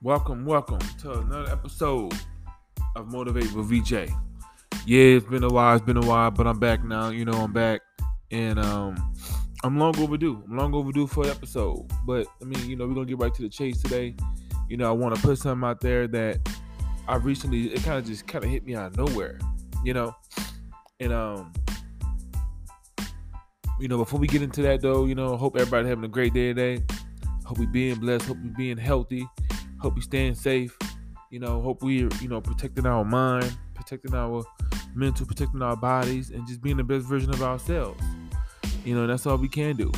Welcome, welcome to another episode of Motivate with VJ. Yeah, it's been a while, it's been a while, but I'm back now. You know, I'm back, and um, I'm long overdue. I'm long overdue for an episode, but I mean, you know, we're gonna get right to the chase today. You know, I want to put something out there that I recently it kind of just kind of hit me out of nowhere. You know, and um, you know, before we get into that though, you know, hope everybody having a great day today. Hope we being blessed. Hope we being healthy. Hope we staying safe. You know, hope we you know protecting our mind, protecting our mental, protecting our bodies, and just being the best version of ourselves. You know, that's all we can do.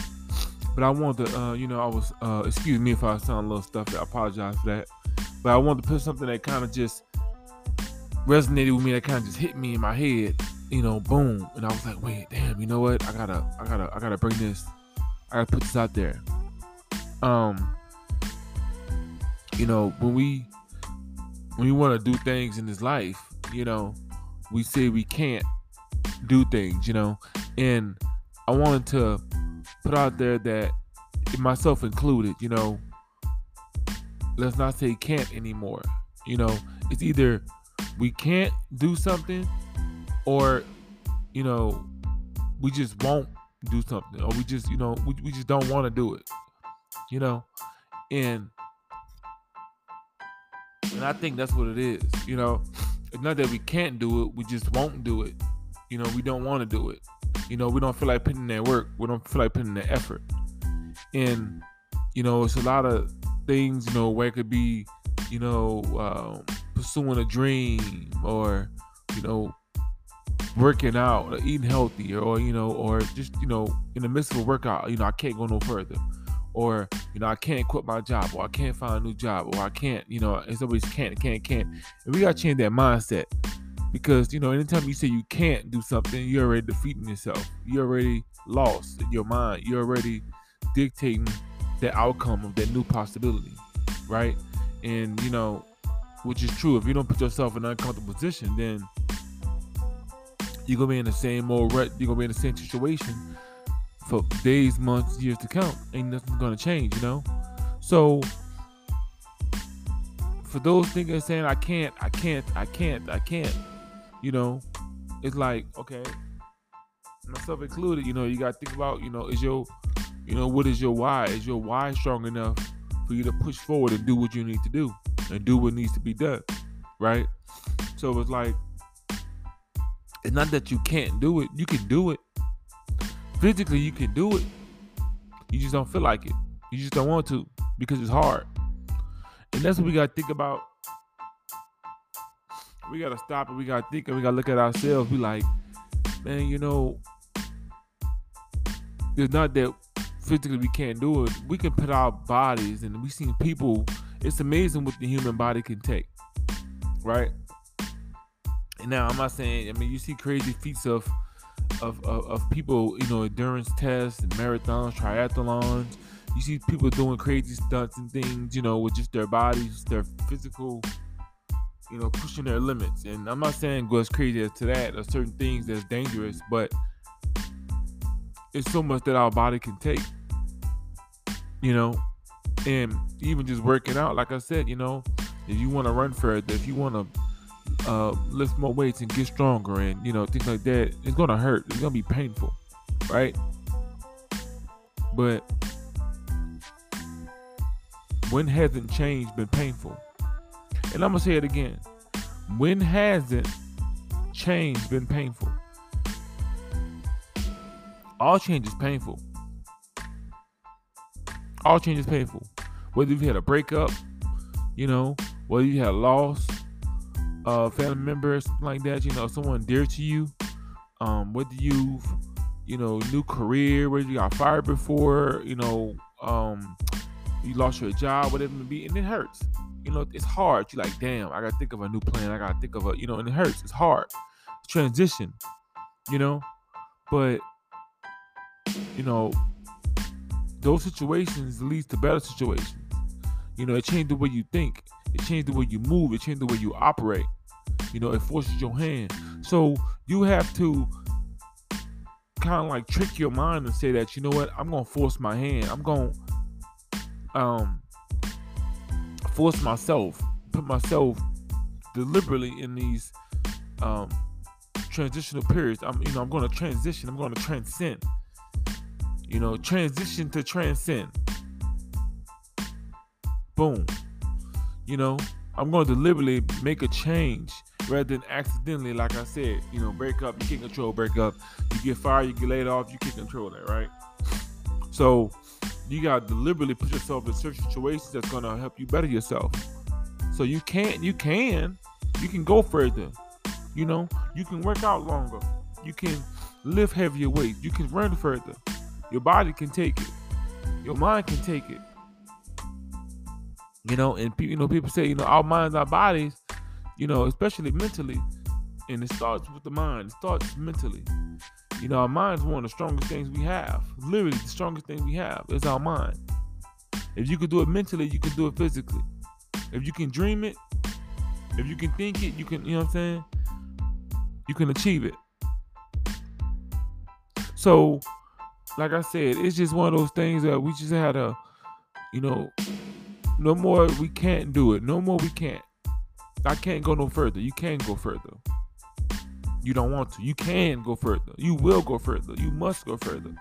But I want to, uh, you know, I was, uh, excuse me if I sound a little stuffy. I apologize for that. But I wanted to put something that kind of just resonated with me. That kind of just hit me in my head. You know, boom, and I was like, wait, damn, you know what? I gotta, I gotta, I gotta bring this. I gotta put this out there. Um, you know, when we when we want to do things in this life, you know, we say we can't do things, you know, and I wanted to put out there that myself included, you know, let's not say can't anymore. You know, it's either we can't do something or you know, we just won't do something or we just, you know, we, we just don't want to do it. You know, and and I think that's what it is. You know, it's not that we can't do it, we just won't do it. You know, we don't want to do it. You know, we don't feel like putting in that work. We don't feel like putting in the effort. And, you know, it's a lot of things, you know, where it could be, you know, um, pursuing a dream or, you know, working out or eating healthy or, you know, or just, you know, in the midst of a workout, you know, I can't go no further or you know I can't quit my job, or I can't find a new job, or I can't, you know, it's always can't, can't, can't. And we gotta change that mindset because you know anytime you say you can't do something, you're already defeating yourself. You're already lost in your mind. You're already dictating the outcome of that new possibility, right? And you know, which is true. If you don't put yourself in an uncomfortable position, then you're gonna be in the same old rut. You're gonna be in the same situation for days, months, years to come. Ain't nothing gonna change, you know. So for those thinking saying I can't, I can't, I can't, I can't, you know, it's like okay, myself included. You know, you gotta think about, you know, is your, you know, what is your why? Is your why strong enough for you to push forward and do what you need to do and do what needs to be done, right? So it's like, it's not that you can't do it. You can do it physically you can do it. You just don't feel like it. You just don't want to because it's hard. And that's what we gotta think about. We gotta stop and we gotta think and we gotta look at ourselves. Be like, man, you know, it's not that physically we can't do it. We can put our bodies and we've seen people. It's amazing what the human body can take, right? And now I'm not saying. I mean, you see crazy feats of of, of, of people, you know, endurance tests and marathons, triathlons. You see people doing crazy stunts and things, you know, with just their bodies, their physical, you know, pushing their limits. And I'm not saying go as crazy as to that. There's certain things that's dangerous, but it's so much that our body can take, you know. And even just working out, like I said, you know, if you want to run further, if you want to uh, lift more weights and get stronger and you know things like that it's gonna hurt. It's gonna be painful right? But when hasn't change been painful? And i'm gonna say it again. When hasn't change been painful? All change is painful. All change is painful. Whether you've had a breakup you know whether you had a loss uh, family member or something like that, you know, someone dear to you, um, whether you've, you know, new career, whether you got fired before, you know, um, you lost your job, whatever it may be, and it hurts. You know, it's hard. You're like, damn, I gotta think of a new plan. I gotta think of a, you know, and it hurts. It's hard. Transition, you know, but you know, those situations leads to better situations. You know, it changed the way you think. It changed the way you move. It changed the way you operate. You know, it forces your hand. So you have to kind of like trick your mind and say that, you know what, I'm gonna force my hand. I'm gonna um force myself, put myself deliberately in these um, transitional periods. I'm, you know, I'm to transition. I'm to transcend. You know, transition to transcend. Boom. You know, I'm going to deliberately make a change rather than accidentally, like I said, you know, break up. You can't control break up. You get fired, you get laid off, you can't control that, right? So you gotta deliberately put yourself in certain situations that's gonna help you better yourself. So you can't, you can, you can go further. You know, you can work out longer. You can lift heavier weights. You can run further. Your body can take it. Your mind can take it. You know, and you know, people say, you know, our minds, our bodies, you know, especially mentally, and it starts with the mind. It starts mentally. You know, our mind's one of the strongest things we have. Literally, the strongest thing we have is our mind. If you can do it mentally, you can do it physically. If you can dream it, if you can think it, you can, you know what I'm saying? You can achieve it. So, like I said, it's just one of those things that we just had to, you know, no more we can't do it. No more we can't. I can't go no further. You can go further. You don't want to. You can go further. You will go further. You must go further.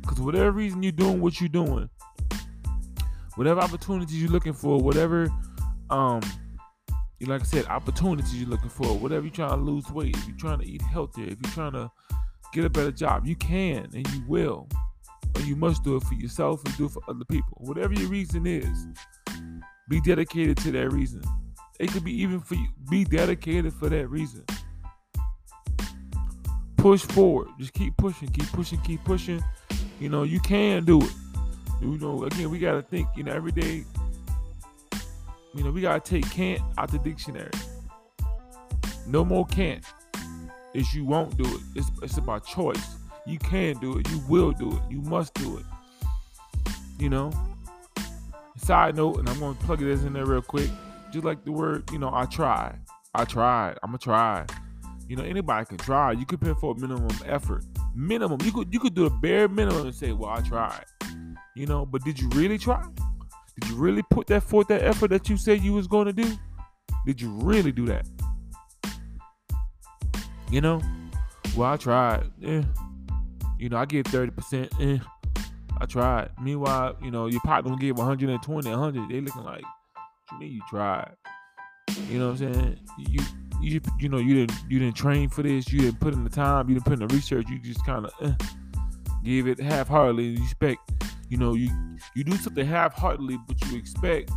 Because whatever reason you're doing what you're doing, whatever opportunities you're looking for, whatever, um, like I said, opportunities you're looking for, whatever you're trying to lose weight, if you're trying to eat healthier, if you're trying to get a better job, you can and you will. And you must do it for yourself and do it for other people. Whatever your reason is, be dedicated to that reason. It could be even for you. Be dedicated for that reason push forward. Just keep pushing, keep pushing, keep pushing. You know, you can do it. You know, again, we gotta think, you know, every day, you know, we gotta take can't out the dictionary. No more can't. Is you won't do it. It's it's about choice. You can do it, you will do it, you must do it. You know? Side note, and I'm gonna plug this in there real quick. Just like the word, you know, I tried. I tried. I'ma try. You know, anybody can try. You could put for a minimum effort. Minimum. You could you could do the bare minimum and say, "Well, I tried." You know, but did you really try? Did you really put that forth that effort that you said you was to do? Did you really do that? You know, well, I tried. Yeah. You know, I give 30%. Eh. I tried. Meanwhile, you know, your partner will give 120, 100. They looking like, you mean you tried? You know what I'm saying? You you you know you didn't you didn't train for this. You didn't put in the time. You didn't put in the research. You just kind of uh, give it half-heartedly. You expect you know you you do something half-heartedly, but you expect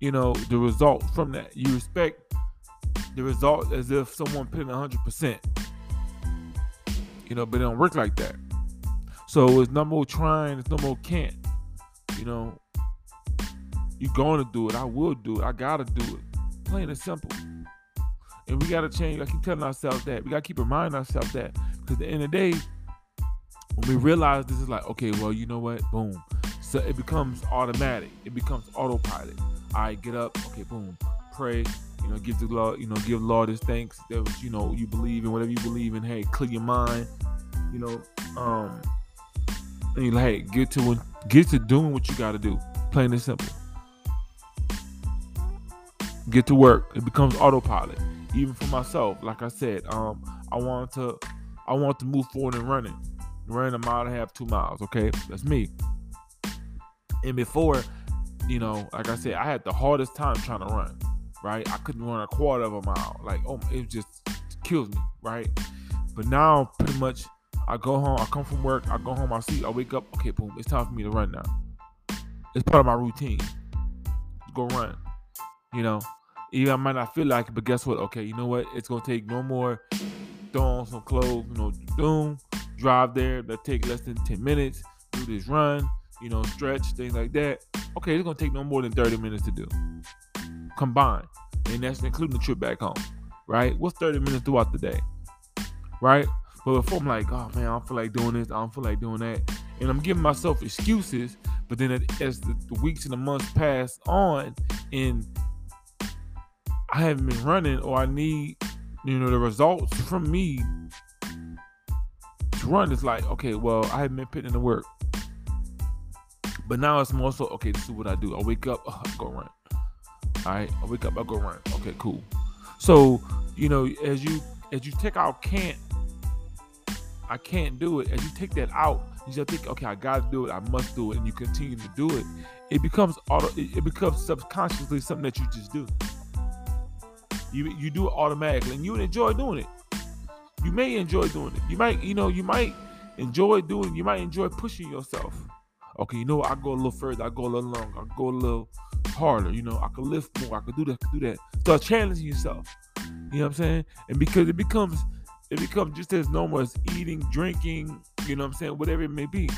you know the result from that. You expect the result as if someone put in hundred percent. You know, but it don't work like that. So it's no more trying. It's no more can't. You know, you're gonna do it. I will do it. I gotta do it. Plain and simple. And we gotta change. I keep telling ourselves that. We gotta keep reminding ourselves that. Because at the end of the day, when we realize this is like, okay, well, you know what? Boom. So it becomes automatic. It becomes autopilot. All right, get up. Okay, boom. Pray. You know, give the Lord, you know, give Lord his thanks that was, you know, you believe in whatever you believe in. Hey, clear your mind. You know, um, and you like, hey, get to get to doing what you gotta do. Plain and simple. Get to work. It becomes autopilot even for myself, like I said, um, I want to, I want to move forward and running, running a mile and a half, two miles. Okay, that's me. And before, you know, like I said, I had the hardest time trying to run. Right, I couldn't run a quarter of a mile. Like, oh, it just kills me. Right, but now pretty much, I go home, I come from work, I go home, I sleep, I wake up. Okay, boom, it's time for me to run now. It's part of my routine. Go run. You know, even I might not feel like it, but guess what? Okay, you know what? It's gonna take no more throw on some clothes, you know, boom, drive there. That take less than 10 minutes. Do this run, you know, stretch, things like that. Okay, it's gonna take no more than 30 minutes to do. Combined. And that's including the trip back home. Right? What's 30 minutes throughout the day? Right? But before I'm like, oh man, I don't feel like doing this, I don't feel like doing that. And I'm giving myself excuses, but then as the, the weeks and the months pass on, and I haven't been running or I need, you know, the results from me to run. It's like, okay, well, I haven't been putting in the work. But now it's more so, okay, this is what I do. I wake up, I go run. All right, I wake up, I go run. Okay, cool. So, you know, as you as you take out can't, I can't do it. As you take that out, you just think, okay, I gotta do it, I must do it, and you continue to do it. It becomes auto. It becomes subconsciously something that you just do. You you do it automatically, and you enjoy doing it. You may enjoy doing it. You might, you know, you might enjoy doing. You might enjoy pushing yourself. Okay, you know, what? I go a little further. I go a little longer. I go a little harder. You know, I can lift more. I can do that. Can do that. Start challenging yourself. You know what I'm saying? And because it becomes it becomes just as normal as eating, drinking, you know what I'm saying, whatever it may be.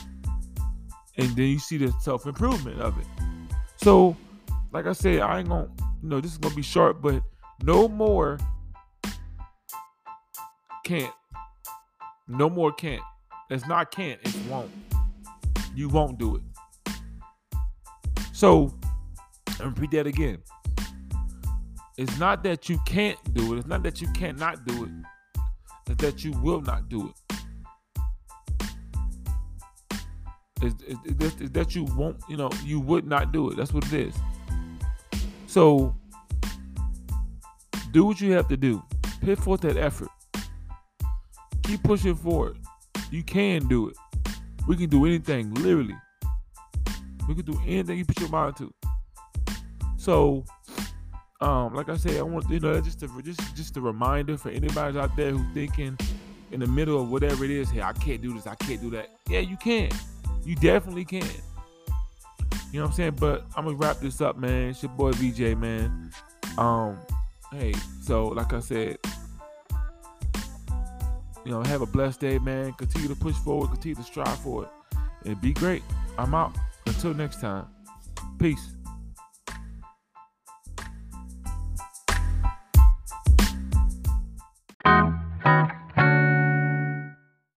And then you see the self improvement of it. So, like I said, I ain't gonna, you know, this is gonna be short, but no more can't. No more can't. It's not can't, it's won't. You won't do it. So, I repeat that again. It's not that you can't do it. It's not that you cannot do it. It's that you will not do it. It's, it's, it's that you won't, you know, you would not do it. That's what it is. So, do what you have to do. Put forth that effort. Keep pushing forward. You can do it. We can do anything, literally. We can do anything you put your mind to. So, um, like I said, I want you know just a just just a reminder for anybody out there who's thinking in the middle of whatever it is. Hey, I can't do this. I can't do that. Yeah, you can. You definitely can. You know what I'm saying? But I'm gonna wrap this up, man. It's your boy VJ, man. Um, hey, so like I said, you know, have a blessed day, man. Continue to push forward, continue to strive for it, and be great. I'm out. Until next time. Peace.